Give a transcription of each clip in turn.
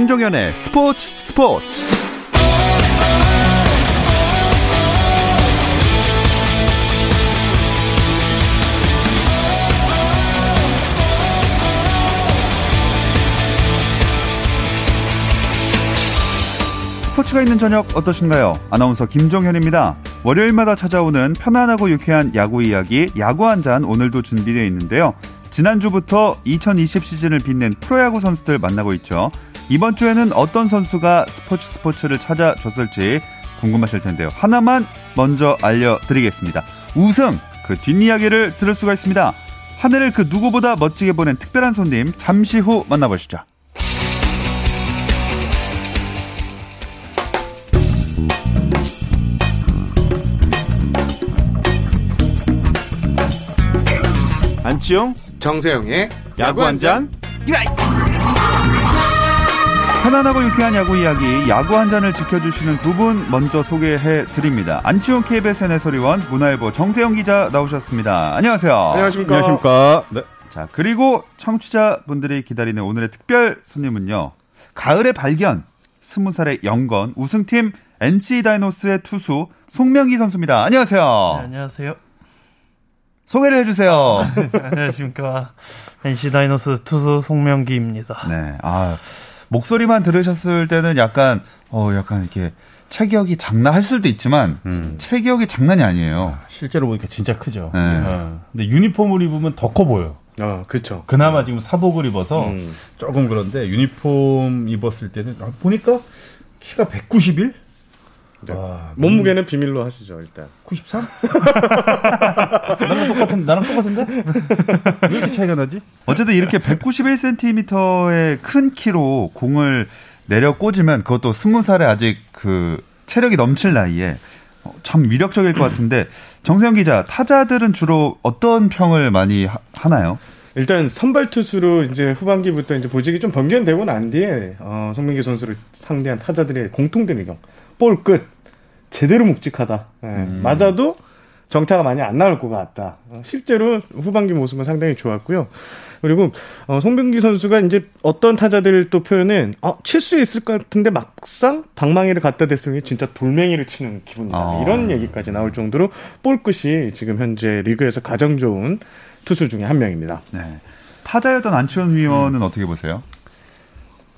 김종현의 스포츠 스포츠 스포츠가 있는 저녁 어떠신가요? 아나운서 김종현입니다. 월요일마다 찾아오는 편안하고 유쾌한 야구 이야기 야구 한 잔 오늘도 준비되어 있는데요. 지난주부터 2020 시즌을 빛낸 프로야구 선수들 만나고 있죠. 이번 주에는 어떤 선수가 스포츠 스포츠를 찾아줬을지 궁금하실 텐데요. 하나만 먼저 알려드리겠습니다. 우승 그 뒷이야기를 들을 수가 있습니다. 하늘을 그 누구보다 멋지게 보낸 특별한 손님 잠시 후 만나보시죠. 안치용 정세영의 야구 한 잔. 편안하고 유쾌한 야구 이야기, 야구 한 잔을 지켜주시는 두 분 먼저 소개해 드립니다. 안치홍 KBSN 해설위원, 문화일보 정세영 기자 나오셨습니다. 안녕하세요. 안녕하십니까. 안녕하십니까. 네. 자, 그리고 청취자분들이 기다리는 오늘의 특별 손님은요. 가을의 발견, 스무 살의 영건, 우승팀 NC 다이노스의 투수 송명기 선수입니다. 안녕하세요. 네, 안녕하세요. 소개를 해주세요. 안녕하십니까. NC 다이노스 투수 송명기입니다. 네, 아 목소리만 들으셨을 때는 약간 어 약간 이렇게 체격이 장난할 수도 있지만 음. 체격이 장난이 아니에요. 실제로 보니까 진짜 크죠. 네. 어. 근데 유니폼을 입으면 더 커 보여. 어, 그쵸. 그나마 지금 사복을 입어서 음. 조금 그런데 유니폼 입었을 때는 아, 보니까 키가 191? 네. 와, 몸무게는 비밀로 하시죠, 일단. 93? 나랑 똑같은 나랑 똑같은데? 왜 이렇게 차이가 나지? 어쨌든 이렇게 191cm의 큰 키로 공을 내려 꽂으면 그것도 스무 살에 아직 그 체력이 넘칠 나이에 어, 참 위력적일 것 같은데 정세영 기자 타자들은 주로 어떤 평을 많이 하, 하나요? 일단 선발 투수로 이제 후반기부터 이제 보직이 좀 변경되고 난 뒤에 어, 송민기 선수를 상대한 타자들의 공통된 의견. 볼 끝. 제대로 묵직하다. 예, 맞아도 정타가 많이 안 나올 것 같다. 어, 실제로 후반기 모습은 상당히 좋았고요. 그리고 어, 송병기 선수가 이제 어떤 타자들 또 표현은 어, 칠 수 있을 것 같은데 막상 방망이를 갖다 댔으니 진짜 돌멩이를 치는 기분이다. 아. 이런 얘기까지 나올 정도로 볼 끝이 지금 현재 리그에서 가장 좋은 투수 중에 한 명입니다. 네. 타자였던 안치원 위원은 어떻게 보세요?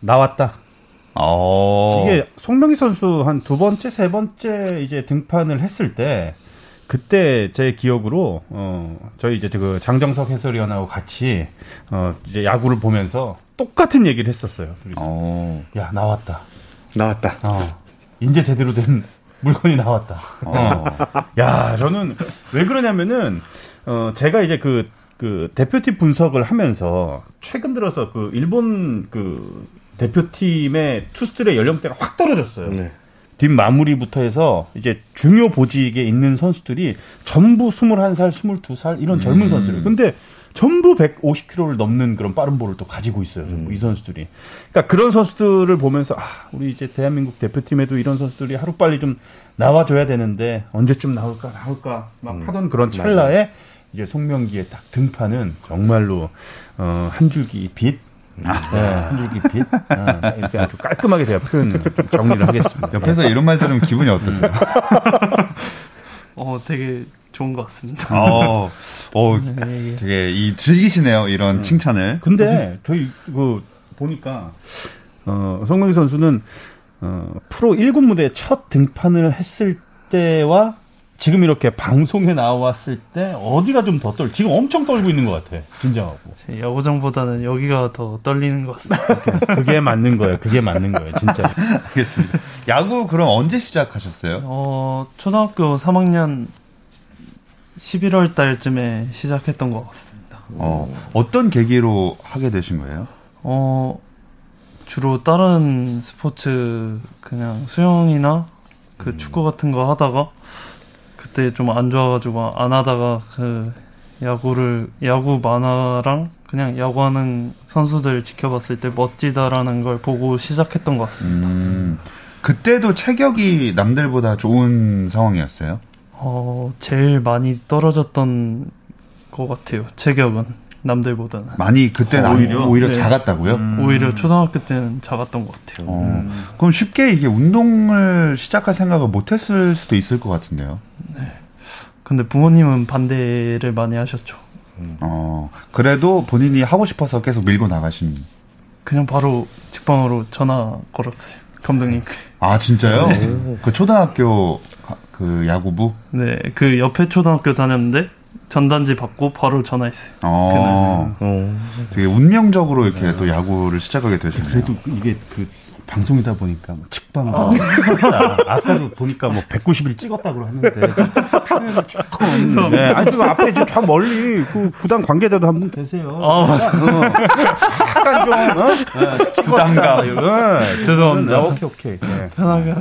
나왔다. 어. 이게 송명희 선수 한 두 번째, 세 번째 이제 등판을 했을 때 그때 제 기억으로 어 저희 이제 그 장정석 해설위원하고 같이 어 이제 야구를 보면서 똑같은 얘기를 했었어요. 어. 야 나왔다. 나왔다. 어 이제 제대로 된 물건이 나왔다. 어. 야 저는 왜 그러냐면은 어 제가 이제 그그 대표팀 분석을 하면서 최근 들어서 그 일본 그 대표팀의 투수들의 연령대가 확 떨어졌어요. 네. 뒷 마무리부터 해서 이제 중요 보직에 있는 선수들이 전부 21살, 22살 이런 젊은 선수들. 근데 전부 150km를 넘는 그런 빠른 볼을 또 가지고 있어요. 전부 이 선수들이. 그러니까 그런 선수들을 보면서 아, 우리 이제 대한민국 대표팀에도 이런 선수들이 하루 빨리 좀 나와 줘야 되는데 언제쯤 나올까 나올까 막 하던 그런 찰나에 이제 송명기의 딱 등판은 정말로 어, 한 줄기 빛 네, 한 줄기 빛. 어, 이렇게 아주 깔끔하게 제가 표현을 좀 정리를 하겠습니다. 옆에서 이런 말 들으면 기분이 어떠세요? 어, 되게 좋은 것 같습니다. 어, 어, 네, 예. 되게 이 즐기시네요 이런 칭찬을. 근데 저희 그 보니까 어 성명희 선수는 어 프로 1군 무대 첫 등판을 했을 때와 지금 이렇게 방송에 나왔을 때 어디가 좀 더 떨? 지금 엄청 떨고 있는 것 같아. 긴장하고. 제 야구장보다는 여기가 더 떨리는 것 같습니다. 그게 맞는 거예요. 그게 맞는 거예요. 진짜. 알겠습니다. 야구 그럼 언제 시작하셨어요? 어, 초등학교 3학년 11월 달쯤에 시작했던 것 같습니다. 어, 어떤 계기로 하게 되신 거예요? 어, 주로 다른 스포츠 그냥 수영이나 그 축구 같은 거 하다가 그때 좀 안 좋아가지고 안 하다가 그 야구를 야구 만화랑 그냥 야구하는 선수들 지켜봤을 때 멋지다라는 걸 보고 시작했던 것 같습니다. 음, 그때도 체격이 남들보다 좋은 상황이었어요? 어, 제일 많이 떨어졌던 것 같아요. 체격은. 남들보다는. 많이 그때는 안- 오히려? 오히려 네. 작았다고요? 오히려 초등학교 때는 작았던 것 같아요. 어, 그럼 쉽게 이게 운동을 시작할 생각을 못했을 수도 있을 것 같은데요. 근데 부모님은 반대를 많이 하셨죠. 어, 그래도 본인이 하고 싶어서 계속 밀고 나가신. 그냥 바로 직방으로 전화 걸었어요. 감독님. 아, 진짜요? 그 초등학교 가- 그 야구부? 네, 그 옆에 초등학교 다녔는데 전단지 받고 바로 전화했어요. 어, 어. 되게 운명적으로 이렇게 또 야구를 시작하게 되셨네요. 그래도 이게 그 방송이다 보니까 뭐 직방 어. 아까도 보니까 뭐 190일 찍었다고 하는데 조금 네, 아니 그 앞에 저저 멀리 그 구단 관계자도 한 분 계세요. 아, 맞아. 어. 약간 좀 어? 네, 부담감. 네, 죄송합니다. 네, 오케이 오케이. 네. 편하게.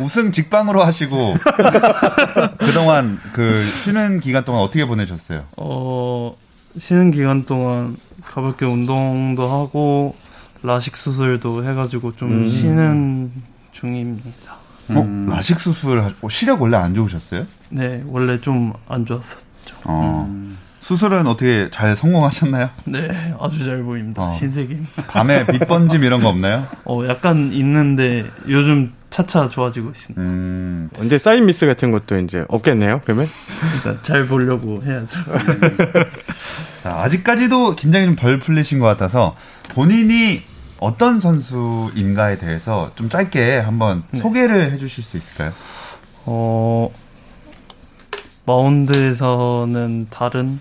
우승 직방으로 하시고 그동안 그 쉬는 기간 동안 어떻게 보내셨어요? 어, 쉬는 기간 동안 가볍게 운동도 하고 라식 수술도 해가지고 좀 음. 쉬는 중입니다. 어, 라식 수술 하고 시력 원래 안 좋으셨어요? 네, 원래 좀 안 좋았었죠. 어. 수술은 어떻게 잘 성공하셨나요? 네, 아주 잘 보입니다. 어. 신세계입니다. 밤에 빛 번짐 이런 거 없나요? 어, 약간 있는데 요즘 차차 좋아지고 있습니다. 음, 언제 사인 미스 같은 것도 이제 없겠네요. 그러면 일단 잘 보려고 해야죠. 자, 아직까지도 긴장이 좀 덜 풀리신 것 같아서 본인이 어떤 선수인가에 대해서 좀 짧게 한번 소개를 해주실 수 있을까요? 어, 마운드에서는 다른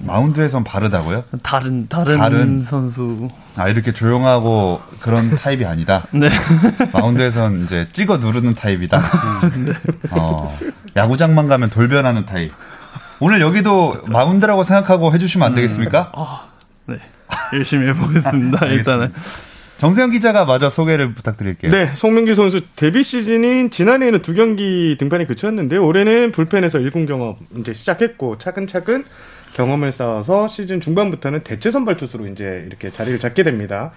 마운드에선 다르다고요? 다른 다른, 다른? 선수. 아 이렇게 조용하고 그런 타입이 아니다. 네. 마운드에선 이제 찍어 누르는 타입이다. 어, 야구장만 가면 돌변하는 타입. 오늘 여기도 마운드라고 생각하고 해주시면 안 되겠습니까? 아, 네. 열심히 해보겠습니다. 일단은. 정세영 기자가 마저 소개를 부탁드릴게요. 네, 송민기 선수 데뷔 시즌인 지난해에는 두 경기 등판이 그쳤는데 올해는 불펜에서 1군 경험 이제 시작했고 차근차근 경험을 쌓아서 시즌 중반부터는 대체 선발 투수로 이제 이렇게 자리를 잡게 됩니다.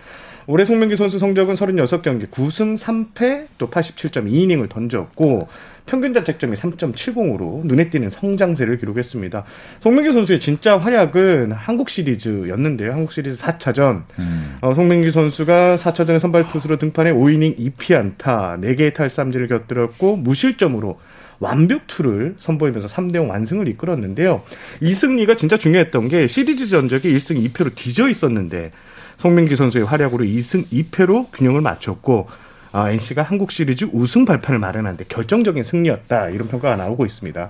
올해 송민기 선수 성적은 36경기 9승 3패 또 87.2이닝을 던졌고 평균 자책점이 3.70으로 눈에 띄는 성장세를 기록했습니다. 송민기 선수의 진짜 활약은 한국 시리즈였는데요. 한국 시리즈 4차전 음, 어, 송민기 선수가 4차전에 선발 투수로 등판해 5이닝 2피안타, 4개의 탈삼진을 곁들였고 무실점으로 완벽 투를 선보이면서 3대0 완승을 이끌었는데요. 이 승리가 진짜 중요했던 게 시리즈 전적이 1승 2패로 뒤져 있었는데 송명기 선수의 활약으로 2승 2패로 균형을 맞췄고 아, NC가 한국 시리즈 우승 발판을 마련하는데 결정적인 승리였다 이런 평가가 나오고 있습니다.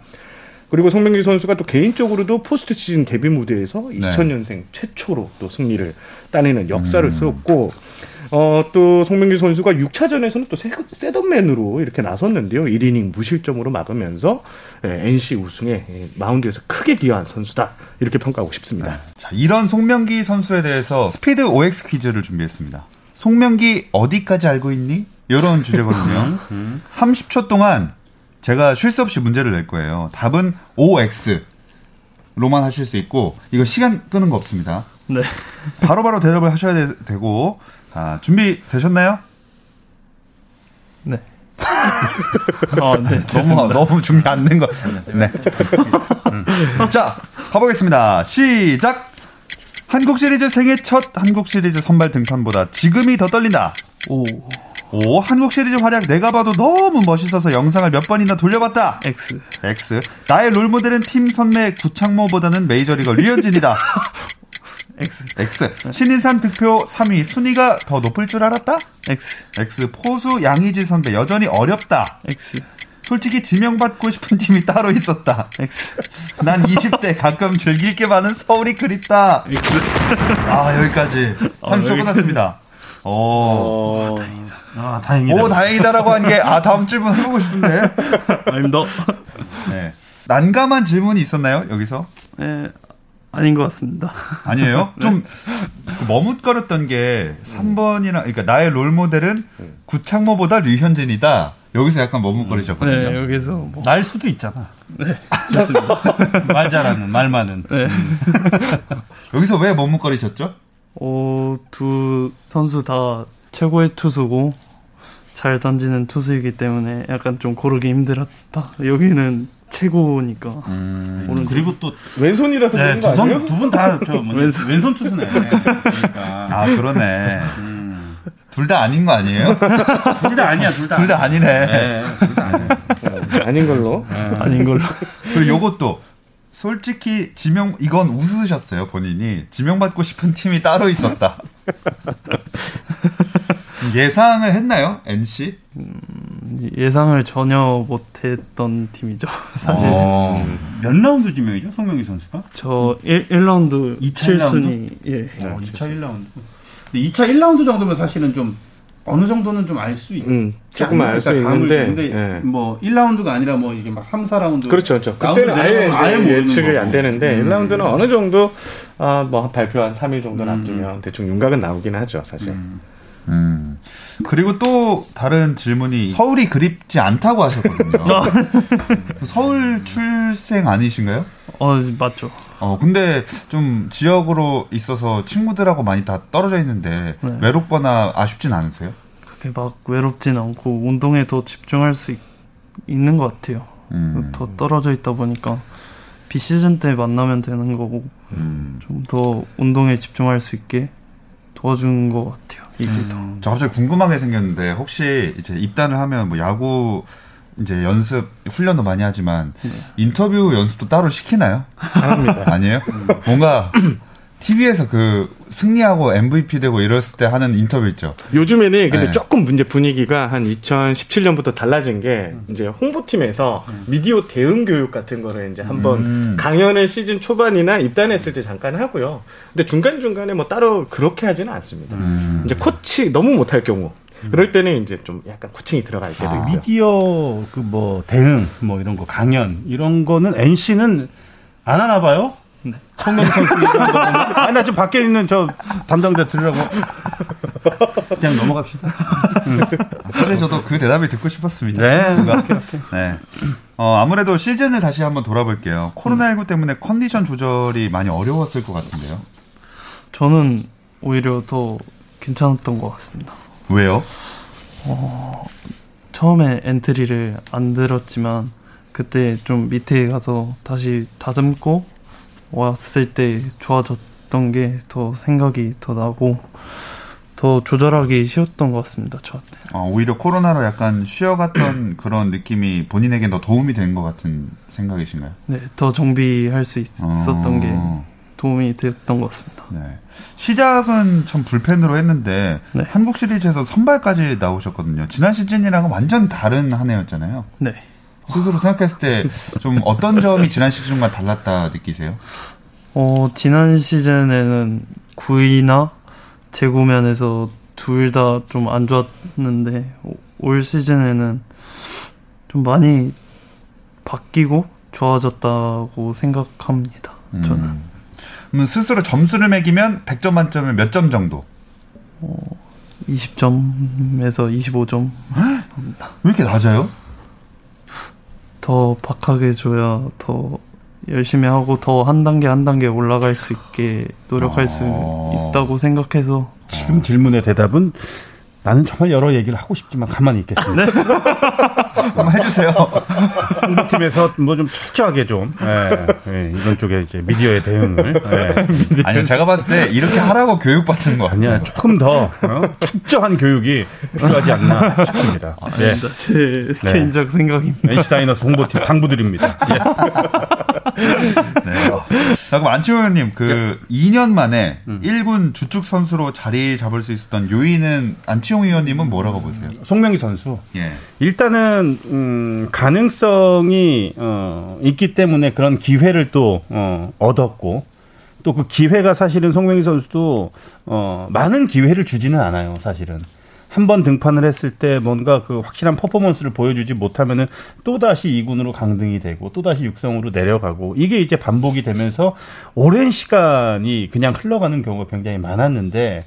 그리고 송명기 선수가 또 개인적으로도 포스트 시즌 데뷔 무대에서 네. 2000년생 최초로 또 승리를 따내는 역사를 음. 썼고 어, 또 송명기 선수가 6차전에서는 또 세- 셋업맨으로 이렇게 나섰는데요. 1이닝 무실점으로 막으면서 예, NC 우승에 예, 마운드에서 크게 기여한 선수다. 이렇게 평가하고 싶습니다. 자, 이런 송명기 선수에 대해서 스피드 OX 퀴즈를 준비했습니다. 송명기 어디까지 알고 있니? 이런 주제거든요. 30초 동안 제가 쉴 새 없이 문제를 낼 거예요. 답은 OX. 로만 하실 수 있고 이거 시간 끄는 거 없습니다. 네. 바로바로 대답을 하셔야 되, 고 자, 준비 되셨나요? 네. 어, 네. 너무 됐습니다. 너무 준비 안 된 거. 네. 음. 자, 가보겠습니다. 시작. 한국 시리즈 생애 첫 한국 시리즈 선발 등판보다 지금이 더 떨린다. 오. 오, 한국 시리즈 활약 내가 봐도 너무 멋있어서 영상을 몇 번이나 돌려봤다. X. X. 나의 롤모델은 팀 선내 구창모보다는 메이저리거 류현진이다. X. X. 신인상 득표 3위 순위가 더 높을 줄 알았다. X. X. 포수 양의지 선배 여전히 어렵다. X. 솔직히 지명받고 싶은 팀이 따로 있었다. X. 난 20대 가끔 즐길 게 많은 서울이 그립다. 아, 여기까지. 30초 끝났습니다. 오. 아 다행이다. 오, 다행이다라고 한 게, 아, 다음 질문 해보고 싶은데. 아닙니다. 네. 난감한 질문이 있었나요, 여기서? 네. 아닌 것 같습니다. 아니에요? 좀, 머뭇거렸던 게, 3번이랑, 그러니까 나의 롤 모델은 구창모보다 류현진이다. 여기서 약간 머뭇거리셨거든요. 네, 여기서 뭐. 날 수도 있잖아. 네. 좋습니다. 말 잘하는 말 많은. 네. 여기서 왜 머뭇거리셨죠? 어, 두 선수 다 최고의 투수고 잘 던지는 투수이기 때문에 약간 좀 고르기 힘들었다. 여기는 최고니까. 음. 오른 그리고 또 왼손이라서 네, 그런 거 아니에요? 두분 다저 왼손, 왼손 투수네. 그러니까. 아 그러네. 음. 둘다 아닌 거 아니에요? 둘 다 아니야, 둘 다. 둘 다 아니네. 네, 둘다 아닌 걸로. 네. 아닌 걸로. 그리고 요것도 솔직히 지명 이건 웃으셨어요 본인이 지명받고 싶은 팀이 따로 있었다. 예상을 했나요 NC? 음, 예상을 전혀 못했던 팀이죠 사실. 어, 몇 라운드 지명이죠 송명희 선수가? 저 1, 1라운드 2차 1라운드? 예. 어, 2차 1라운드. 근데 2차 1라운드 정도면 사실은 좀 어느 정도는 좀 알 수 있. 음, 조금 알수 그러니까 있는데, 근데 예. 뭐 1라운드가 아니라 뭐 이게 막 3, 4라운드. 그렇죠, 그렇죠. 그때는 아예, 아예 예측이 안 되는데 음. 1라운드는 어느 정도 아, 뭐 발표 한 3일 정도 남기면 음. 대충 윤곽은 나오긴 하죠, 사실. 음. 음. 그리고 또 다른 질문이 서울이 그립지 않다고 하셨거든요. 서울 출생 아니신가요? 어, 맞죠. 어, 근데 좀 지역으로 있어서 친구들하고 많이 다 떨어져 있는데 네. 외롭거나 아쉽진 않으세요? 그게 막 외롭진 않고 운동에 더 집중할 수 있, 있는 것 같아요. 음. 더 떨어져 있다 보니까 비시즌 때 만나면 되는 거고 음. 좀더 운동에 집중할 수 있게 도와준 것 같아요. 이게 음. 저 갑자기 궁금한 게 생겼는데 혹시 이제 입단을 하면 뭐 야구 이제 연습 훈련도 많이 하지만 네. 인터뷰 연습도 따로 시키나요? 합니다. 아니에요? 뭔가 TV에서 그 승리하고 MVP 되고 이랬을 때 하는 인터뷰 있죠. 요즘에는 근데 네. 조금 문제 분위기가 한 2017년부터 달라진 게 이제 홍보팀에서 미디어 대응 교육 같은 거를 이제 한번 음. 강연을 시즌 초반이나 입단했을 때 잠깐 하고요. 근데 중간 중간에 뭐 따로 그렇게 하지는 않습니다. 음. 이제 코치 너무 못할 경우 그럴 때는 이제 좀 약간 코칭이 들어갈 때도 아, 있고요. 미디어 그 뭐 대응 뭐 이런 거 강연 이런 거는 NC는 안 하나 봐요? 네. 성명 선수 아니, 나 지금 밖에 있는 저 담당자 들으라고. 그냥 넘어갑시다. 사실 저도 그 대답이 듣고 싶었습니다. 네. 네. 어, 아무래도 시즌을 다시 한번 돌아볼게요. 코로나19 때문에 컨디션 조절이 많이 어려웠을 것 같은데요. 저는 오히려 더 괜찮았던 것 같습니다. 왜요? 어, 처음에 엔트리를 안 들었지만 그때 좀 밑에 가서 다시 다듬고 왔을 때 좋아졌던 게 더 생각이 더 나고 더 조절하기 쉬웠던 것 같습니다 저한테. 어, 오히려 코로나로 약간 쉬어갔던 그런 느낌이 본인에게 더 도움이 된 것 같은 생각이신가요? 네, 더 정비할 수 있, 었던 어... 게 도움이 됐던 것 같습니다. 네. 시작은 참 불펜으로 했는데 네. 한국 시리즈에서 선발까지 나오셨거든요. 지난 시즌이랑은 완전 다른 한 해였잖아요. 네. 스스로 생각했을 때 좀 어떤 점이 지난 시즌과 달랐다 느끼세요? 어, 지난 시즌에는 구위나 재구면에서 둘 다 좀 안 좋았는데 올 시즌에는 좀 많이 바뀌고 좋아졌다고 생각합니다. 저는. 음. 그러면 스스로 점수를 매기면 100점 만점에 몇 점 정도? 어, 20점에서 25점. 왜 이렇게 낮아요? 더 박하게 줘야 더 열심히 하고 더 한 단계 한 단계 올라갈 수 있게 노력할 아... 수 있다고 생각해서. 지금 질문의 대답은 나는 정말 여러 얘기를 하고 싶지만 가만히 있겠습니다. 네. 한번 해주세요. 홍보팀에서 뭐 좀 철저하게 좀 예, 예, 이런 쪽에 이제 미디어의 대응을. 예. 아니요, 제가 봤을 때 이렇게 하라고 교육받은 거 아니야. 조금 더 어? 철저한 교육이 필요하지 않나 싶습니다. 아, 예. 제 네. 개인적 생각입니다. NC 다이너스 홍보팀 당부드립니다. 예. 네. 자, 그럼 안치호 의원님, 그 네. 2년 만에 음. 1군 주축 선수로 자리 잡을 수 있었던 요인은 안치홍 의원님은 뭐라고 보세요? 송명기 선수. 예. 일단은 음, 가능성이 어, 있기 때문에 그런 기회를 또 어, 얻었고 또 그 기회가 사실은 송명기 선수도 어, 많은 기회를 주지는 않아요, 사실은. 한 번 등판을 했을 때 뭔가 그 확실한 퍼포먼스를 보여주지 못하면은 또 다시 2군으로 강등이 되고 또 다시 육성으로 내려가고 이게 이제 반복이 되면서 오랜 시간이 그냥 흘러가는 경우가 굉장히 많았는데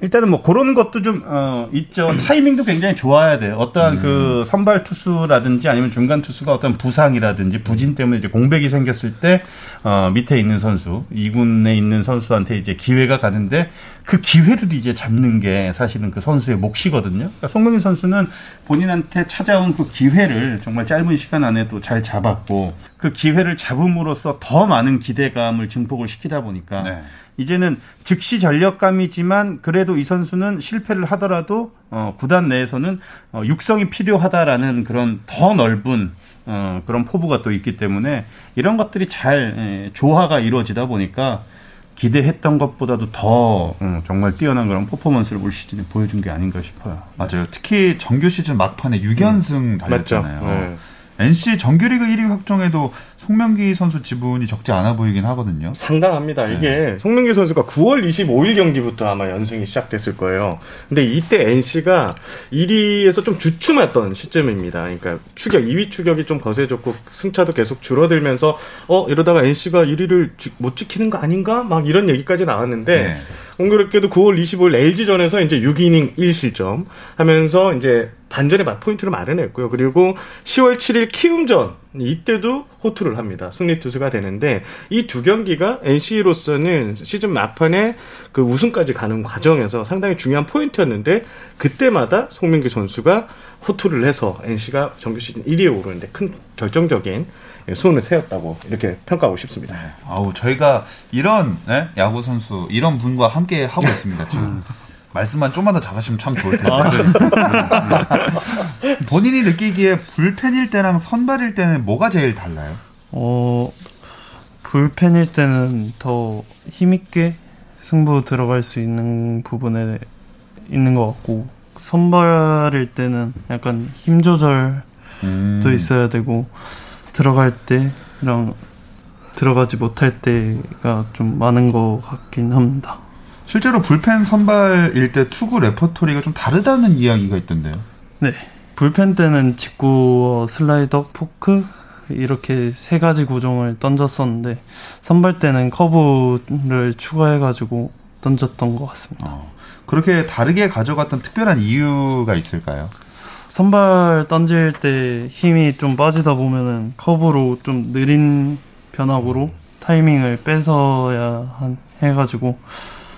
일단은 뭐 그런 것도 좀 어, 있죠. 타이밍도 굉장히 좋아야 돼요. 어떠한 음. 그 선발 투수라든지 아니면 중간 투수가 어떤 부상이라든지 부진 때문에 이제 공백이 생겼을 때 어, 밑에 있는 선수, 2군에 있는 선수한테 이제 기회가 가는데 그 기회를 이제 잡는 게 사실은 그 선수의 몫이거든요. 그러니까 송명희 선수는 본인한테 찾아온 그 기회를 정말 짧은 시간 안에도 잘 잡았고 그 기회를 잡음으로써 더 많은 기대감을 증폭을 시키다 보니까 네. 이제는 즉시 전력감이지만 그래도 이 선수는 실패를 하더라도 어, 구단 내에서는 어, 육성이 필요하다라는 그런 더 넓은 어, 그런 포부가 또 있기 때문에 이런 것들이 잘 예, 조화가 이루어지다 보니까 기대했던 것보다도 더 음, 정말 뛰어난 그런 퍼포먼스를 올 시즌에 보여준 게 아닌가 싶어요. 맞아요. 특히 정규 시즌 막판에 6연승 음. 달렸잖아요. 네. NC 정규리그 1위 확정에도 송명기 선수 지분이 적지 않아 보이긴 하거든요. 상당합니다. 네. 이게 송명기 선수가 9월 25일 경기부터 아마 연승이 시작됐을 거예요. 근데 이때 NC가 1위에서 좀 주춤했던 시점입니다. 그러니까 추격 2위 추격이 좀 거세졌고 승차도 계속 줄어들면서 어 이러다가 NC가 1위를 못 지키는 거 아닌가? 막 이런 얘기까지 나왔는데 네. 공교롭게도 9월 25일 LG전에서 이제 6이닝 1실점 하면서 이제 반전의 포인트를 마련했고요. 그리고 10월 7일 키움전 이때도 호투를 합니다. 승리 투수가 되는데 이 두 경기가 NC로서는 시즌 막판에 그 우승까지 가는 과정에서 상당히 중요한 포인트였는데 그때마다 송민규 선수가 호투를 해서 NC가 정규 시즌 1위에 오르는데 큰 결정적인 수훈을 세웠다고 이렇게 평가하고 싶습니다. 네. 아우 저희가 이런 네? 야구 선수 이런 분과 함께 하고 있습니다 지금. 음. 말씀만 좀만 더 잘하시면 참 좋을 텐데. 아. 본인이 느끼기에 불펜일 때랑 선발일 때는 뭐가 제일 달라요? 어, 불펜일 때는 더 힘있게 승부 들어갈 수 있는 부분에 있는 것 같고, 선발일 때는 약간 힘 조절도 음. 있어야 되고, 들어갈 때랑 들어가지 못할 때가 좀 많은 것 같긴 합니다. 실제로 불펜 선발일 때 투구 레퍼토리가 좀 다르다는 이야기가 있던데요. 네. 불펜 때는 직구, 슬라이더, 포크 이렇게 세 가지 구종을 던졌었는데 선발 때는 커브를 추가해가지고 던졌던 것 같습니다. 어, 그렇게 다르게 가져갔던 특별한 이유가 있을까요? 선발 던질 때 힘이 좀 빠지다 보면은 커브로 좀 느린 변화구로 타이밍을 뺏어야 한, 해가지고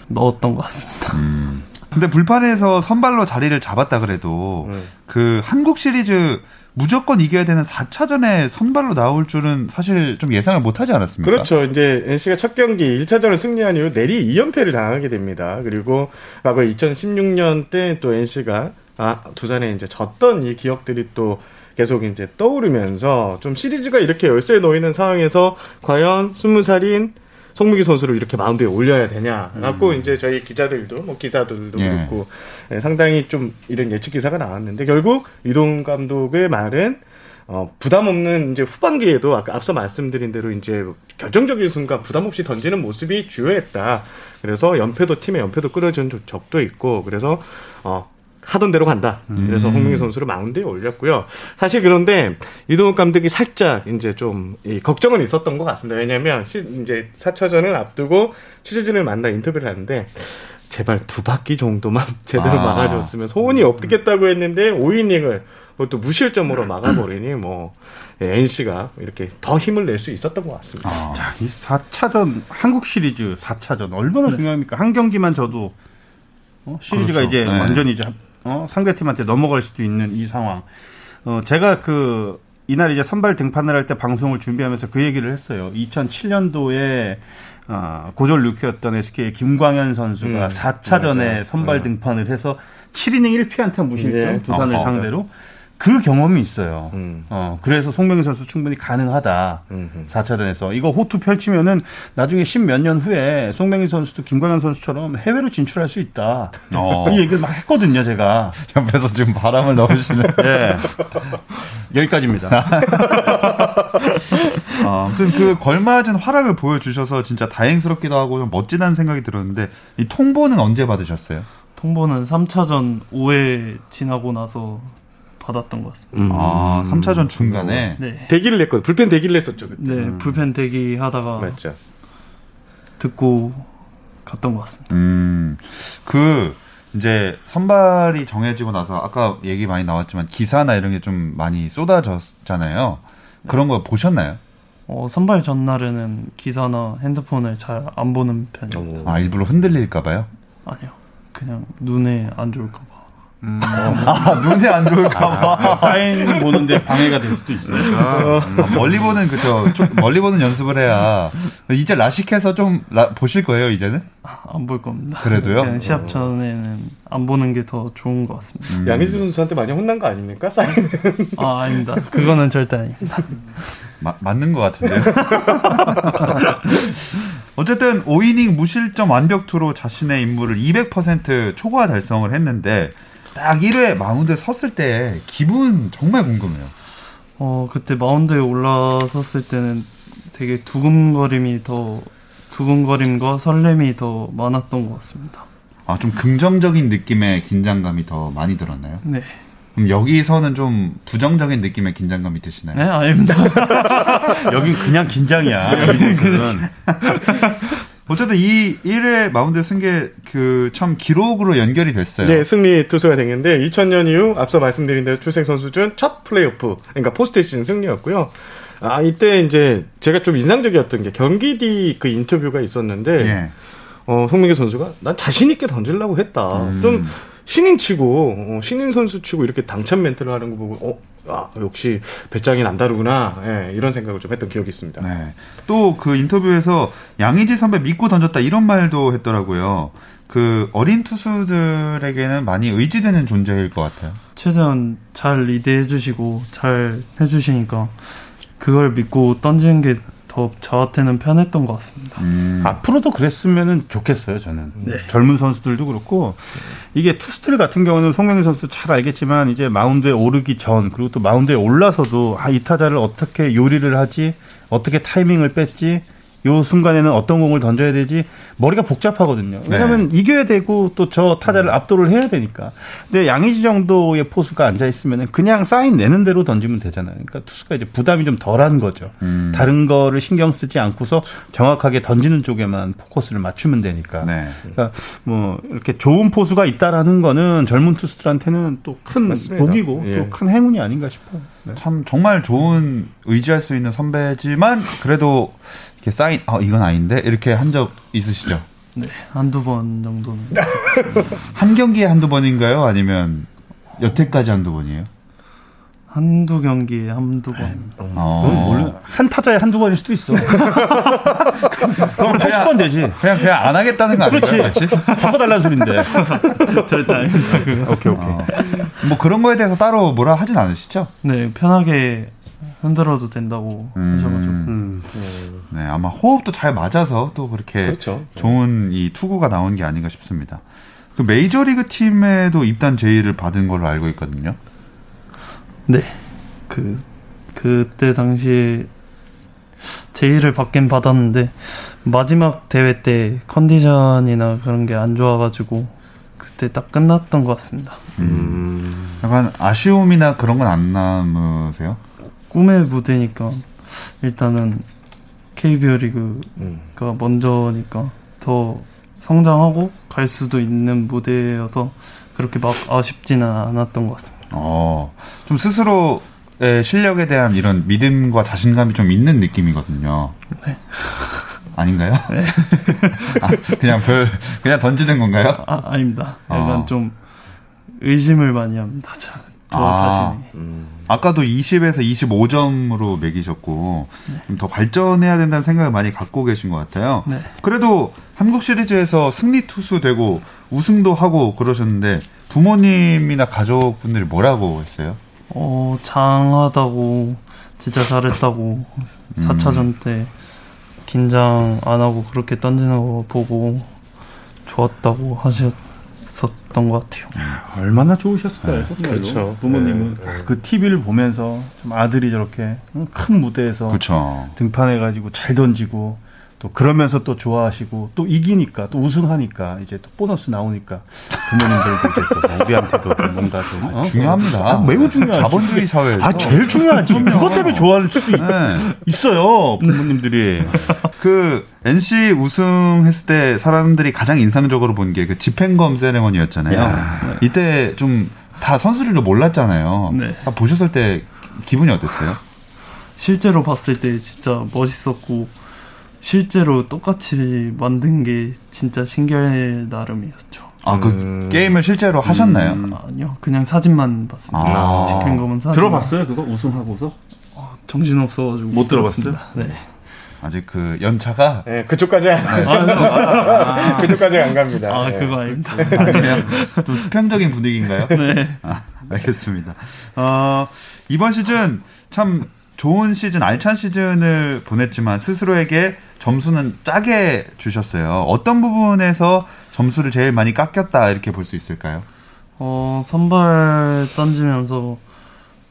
넣었던 것 같습니다. 음. 근데 불판에서 선발로 자리를 잡았다 그래도 음. 그 한국 시리즈 무조건 이겨야 되는 4차전에 선발로 나올 줄은 사실 좀 예상을 못 하지 않았습니까? 그렇죠. 이제 NC가 첫 경기 1차전을 승리한 이후 내리 2연패를 당하게 됩니다. 그리고 과거 2016년 때 또 NC가 아, 두산에 이제 졌던 이 기억들이 또 계속 이제 떠오르면서 좀 시리즈가 이렇게 열쇠에 놓이는 상황에서 과연 스무 살인 송민기 선수를 이렇게 마운드에 올려야 되냐. 갖고 음. 이제 저희 기자들도 뭐 기자들도 예. 그렇고 예, 상당히 좀 이런 예측 기사가 나왔는데 결국 이동 감독의 말은 어, 부담 없는 이제 후반기에도 아까 앞서 말씀드린 대로 이제 결정적인 순간 부담 없이 던지는 모습이 주요했다. 그래서 연패도 팀의 연패도 끌어준 적도 있고 그래서 어 하던 대로 간다. 그래서 음. 홍명희 선수를 마운드에 올렸고요. 사실 그런데 이동욱 감독이 살짝 이제 좀 걱정은 있었던 것 같습니다. 왜냐하면 시, 이제 4차전을 앞두고 취재진을 만나 인터뷰를 하는데 제발 두 바퀴 정도만 제대로 아. 막아줬으면 소원이 없겠다고 했는데 5이닝을 또 무실점으로 막아버리니 뭐 NC가 이렇게 더 힘을 낼 수 있었던 것 같습니다. 아. 자, 이 4차전 한국 시리즈 4차전 얼마나 네. 중요합니까? 한 경기만 져도 어? 시리즈가 그렇죠. 이제 네. 완전히 이제 어, 상대팀한테 넘어갈 수도 있는 이 상황. 어, 제가 그 이날 이제 선발 등판을 할 때 방송을 준비하면서 그 얘기를 했어요. 2007년도에 어, 고졸 루키였던 SK의 김광현 선수가 음, 4차전에 맞아요. 선발 네. 등판을 해서 7이닝 1피안타 무실점 네. 두산을 어, 상대로 그 경험이 있어요. 음. 어, 그래서 송명희 선수 충분히 가능하다. 음흠. 4차전에서. 이거 호투 펼치면은 나중에 십몇 년 후에 송명희 선수도 김광현 선수처럼 해외로 진출할 수 있다. 어. 이 얘기를 막 했거든요, 제가. 옆에서 지금 바람을 넣으시는. 네. 여기까지입니다. 어, 아무튼 그 걸맞은 활약을 보여주셔서 진짜 다행스럽기도 하고 좀 멋지다는 생각이 들었는데 이 통보는 언제 받으셨어요? 통보는 3차전 5회 지나고 나서 받았던 것 같습니다. 음. 아, 3차전 중간에? 네. 대기를 했거든. 불펜 대기를 했었죠. 그때. 네, 음. 불펜 대기 하다가. 맞죠. 듣고 갔던 것 같습니다. 음. 그, 이제 선발이 정해지고 나서 아까 얘기 많이 나왔지만 기사나 이런 게 좀 많이 쏟아졌잖아요. 그런 거 보셨나요? 어, 선발 전날에는 기사나 핸드폰을 잘 안 보는 편이에요. 아 일부러 흔들릴까 봐요. 아니요. 그냥 눈에 안 좋을까 봐. 아 눈에 안 좋을까 봐. 사인 보는데 방해가 될 수도 있으니까. 아, 멀리 보는 그죠. 좀 멀리 보는 연습을 해야 이제 라식해서 좀 라- 보실 거예요 이제는. 안 볼 겁니다. 그래도요? 시합 전에는 안 보는 게 더 좋은 것 같습니다. 음. 양의지 선수한테 많이 혼난 거 아닙니까? 사인. 아, 아닙니다. 그거는 절대 아닙니다. 마- 맞는 것 같은데요. 어쨌든 5이닝 무실점 완벽투로 자신의 임무를 200% 초과 달성을 했는데 딱 1회 마운드에 섰을 때 기분 정말 궁금해요. 어, 그때 마운드에 올라섰을 때는 되게 두근거림이 더, 두근거림과 설렘이 더 많았던 것 같습니다. 아, 좀 긍정적인 느낌의 긴장감이 더 많이 들었나요? 네. 그럼 여기서는 좀 부정적인 느낌의 긴장감이 드시나요? 네, 아닙니다. 여긴 그냥 긴장이야. 여기는. 어쨌든 이 1회 마운드 승계 그 참 기록으로 연결이 됐어요. 네, 승리 투수가 됐는데 2000년 이후 앞서 말씀드린 대로 출생 선수 중 첫 플레이오프, 그러니까 포스트 시즌 승리였고요. 아, 이때 이제 제가 좀 인상적이었던 게 경기 뒤 그 인터뷰가 있었는데 예. 어, 송명기 선수가 난 자신 있게 던지려고 했다. 음. 좀 신인 치고 어, 신인 선수 치고 이렇게 당찬 멘트를 하는 거 보고 어, 아, 역시 배짱이 남다르구나. 예, 이런 생각을 좀 했던 기억이 있습니다. 네. 또 그 인터뷰에서 양의지 선배 믿고 던졌다 이런 말도 했더라고요. 그 어린 투수들에게는 많이 의지되는 존재일 것 같아요. 최대한 잘 리드해 주시고 잘 해주시니까 그걸 믿고 던지는 게 더 저한테는 편했던 것 같습니다. 음. 앞으로도 그랬으면 좋겠어요, 저는. 젊은 선수들도 그렇고, 이게 투스틸 같은 경우는 송명희 선수 잘 알겠지만, 이제 마운드에 오르기 전, 그리고 또 마운드에 올라서도, 아, 이 타자를 어떻게 요리를 하지, 어떻게 타이밍을 뺐지, 요 순간에는 어떤 공을 던져야 되지 머리가 복잡하거든요. 왜냐하면 이겨야 되고 또 저 타자를 압도를 해야 되니까. 근데 양의지 정도의 포수가 앉아 있으면 그냥 사인 내는 대로 던지면 되잖아요. 그러니까 투수가 이제 부담이 좀 덜한 거죠. 음. 다른 거를 신경 쓰지 않고서 정확하게 던지는 쪽에만 포커스를 맞추면 되니까. 네. 그러니까 뭐 이렇게 좋은 포수가 있다라는 거는 젊은 투수들한테는 또 큰. 복이고 예. 또큰 행운이 아닌가 싶어요. 네. 참 정말 좋은 의지할 수 있는 선배지만 그래도 이렇게 사인 아 이건 아닌데 이렇게 한 적 있으시죠? 네, 한두 번 정도는. 한 경기에 한두 번인가요? 아니면 여태까지 한두 번이에요? 한두 경기에 한두 번. 그건 어. 한 타자에 한두 번일 수도 있어. 그럼 80번 되지. 그냥 그냥 안 하겠다는 거 아니에요? 그렇지. 바꿔달라는 소린데. 절대 아닙니다. 오케이, 오케이. 뭐 그런 거에 대해서 따로 뭐라 하진 않으시죠? 네, 편하게 흔들어도 된다고 음. 하셔가지고. 음. 네, 아마 호흡도 잘 맞아서 또 그렇게 그렇죠. 좋은 이 투구가 나온 게 아닌가 싶습니다. 그 메이저리그 팀에도 입단 제의를 받은 걸로 알고 있거든요. 네. 그, 그때 당시에 제의를 받긴 받았는데, 마지막 대회 때 컨디션이나 그런 게 안 좋아가지고, 그때 딱 끝났던 것 같습니다. 음. 약간 아쉬움이나 그런 건 안 남으세요? 꿈의 무대니까, 일단은 KBO 리그가 음. 먼저니까 더 성장하고 갈 수도 있는 무대여서 그렇게 막 아쉽지는 않았던 것 같습니다. 어, 좀 스스로의 실력에 대한 이런 믿음과 자신감이 좀 있는 느낌이거든요. 아닌가요? 아, 그냥 별, 그냥 던지는 건가요? 아, 아닙니다. 약간 어. 좀 의심을 많이 합니다. 저, 저 아. 자신이. 음. 아까도 20에서 25점으로 매기셨고, 좀더 발전해야 된다는 생각을 많이 갖고 계신 것 같아요. 네. 그래도 한국 시리즈에서 승리 투수 되고 우승도 하고 그러셨는데, 부모님이나 가족분들이 뭐라고 했어요? 어, 장하다고, 진짜 잘했다고, 음. 4차전 때 긴장 안 하고 그렇게 던지는 거 보고 좋았다고 하셨 었던 것 같아요. 얼마나 좋으셨을까요? 정말로. 그렇죠. 부모님은 네, 네. 그 TV를 보면서 좀 아들이 저렇게 큰 무대에서 그렇죠. 등판해가지고 잘 던지고 또 그러면서 또 좋아하시고 또 이기니까 또 우승하니까 이제 또 보너스 나오니까 부모님들도 이제 또 우리한테도 좀 뭔가 좀 어? 중요합니다. 아, 매우 중요하죠. 자본주의 사회에서. 아 제일 중요하지. 그것 때문에 좋아할 수도 있, 네. 있어요 부모님들이. 그 NC 우승했을 때 사람들이 가장 인상적으로 본 게 그 집행검 세레머니였잖아요. 야. 이때 좀 다 선수들도 몰랐잖아요. 네. 보셨을 때 기분이 어땠어요? 실제로 봤을 때 진짜 멋있었고 실제로 똑같이 만든 게 진짜 신기할 나름이었죠. 아, 그 음. 게임을 실제로 하셨나요? 음. 아니요, 그냥 사진만 봤습니다. 아. 집행검은 사진. 들어봤어요? 그거 우승하고서? 아, 정신 없어서 못 들어봤어요? 네. 아직 그 연차가 네, 그쪽까지 안 네. 아, 그쪽까지 안 갑니다. 아, 네. 그거 아닙니다. 아니에요. 좀 수평적인 분위기인가요? 네. 아, 알겠습니다. 어, 이번 시즌 참 좋은 시즌, 알찬 시즌을 보냈지만 스스로에게 점수는 짜게 주셨어요. 어떤 부분에서 점수를 제일 많이 깎였다 이렇게 볼 수 있을까요? 어, 선발 던지면서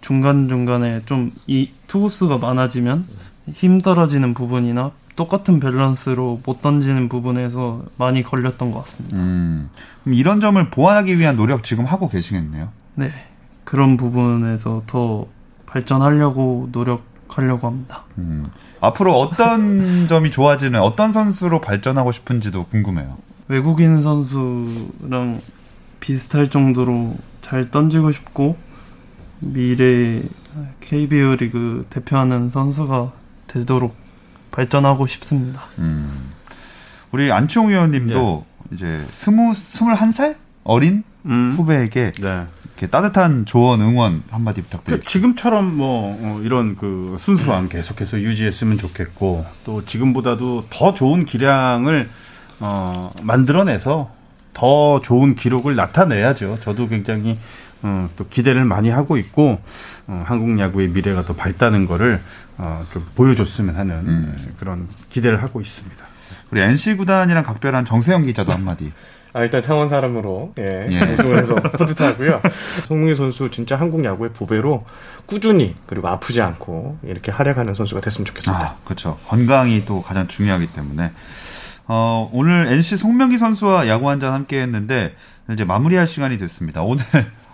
중간 중간에 좀 이 투구수가 많아지면 힘 떨어지는 부분이나 똑같은 밸런스로 못 던지는 부분에서 많이 걸렸던 것 같습니다. 음, 그럼 이런 점을 보완하기 위한 노력 지금 하고 계시겠네요? 네. 그런 부분에서 더 발전하려고 노력하려고 합니다. 음, 앞으로 어떤 점이 좋아지는 어떤 선수로 발전하고 싶은지도 궁금해요. 외국인 선수랑 비슷할 정도로 잘 던지고 싶고 미래 KBO 리그 대표하는 선수가 되도록 발전하고 싶습니다. 음. 우리 안치홍 위원님도 네. 이제 스무 스물한 살 어린 음. 후배에게 네. 이렇게 따뜻한 조언 응원 한마디 부탁드립니다. 그 지금처럼 뭐 어, 이런 그 순수함 계속해서 유지했으면 좋겠고 또 지금보다도 더 좋은 기량을 어, 만들어내서 더 좋은 기록을 나타내야죠. 저도 굉장히 어, 또 기대를 많이 하고 있고 어, 한국 야구의 미래가 더 밝다는 거를 어, 좀 보여줬으면 하는 음. 네, 그런 기대를 하고 있습니다. 우리 NC 구단이랑 각별한 정세영 기자도 한마디. 아, 일단 창원 사람으로 예, 예. 우승을 해서 뿌듯하고요. 송문희 선수 진짜 한국 야구의 보배로 꾸준히 그리고 아프지 않고 이렇게 활약하는 선수가 됐으면 좋겠습니다. 아, 그렇죠. 건강이 또 가장 중요하기 때문에 어, 오늘 NC 송명기 선수와 야구 한 잔 함께 했는데 이제 마무리할 시간이 됐습니다. 오늘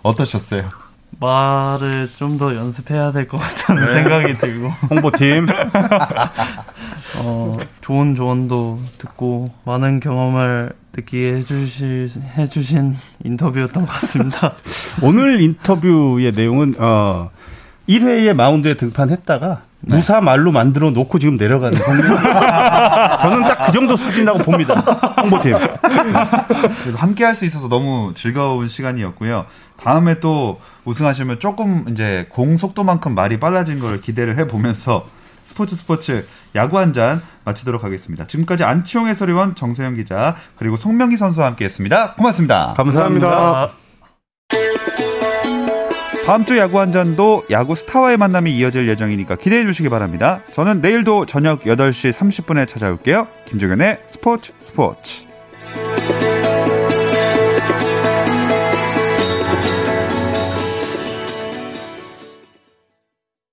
어떠셨어요? 말을 좀 더 연습해야 될 것 같다는 네. 생각이 들고 홍보팀 어, 좋은 조언도 듣고 많은 경험을 느끼게 해주실 해주신 인터뷰였던 것 같습니다. 오늘 인터뷰의 내용은 어, 1회에 마운드에 등판했다가 네. 무사 말로 만들어 놓고 지금 내려가는 저는 딱 그 정도 수준이라고 봅니다. 홍보팀. 그래서 함께 할 수 있어서 너무 즐거운 시간이었고요. 다음에 또 우승하시면 조금 이제 공 속도만큼 말이 빨라진 걸 기대를 해보면서 스포츠 스포츠 야구 한 잔 마치도록 하겠습니다. 지금까지 안치홍 해설위원 정세영 기자 그리고 송명기 선수와 함께했습니다. 고맙습니다. 감사합니다. 감사합니다. 다음 주 야구 한 잔도 야구 스타와의 만남이 이어질 예정이니까 기대해 주시기 바랍니다. 저는 내일도 저녁 8시 30분에 찾아올게요. 김종현의 스포츠 스포츠.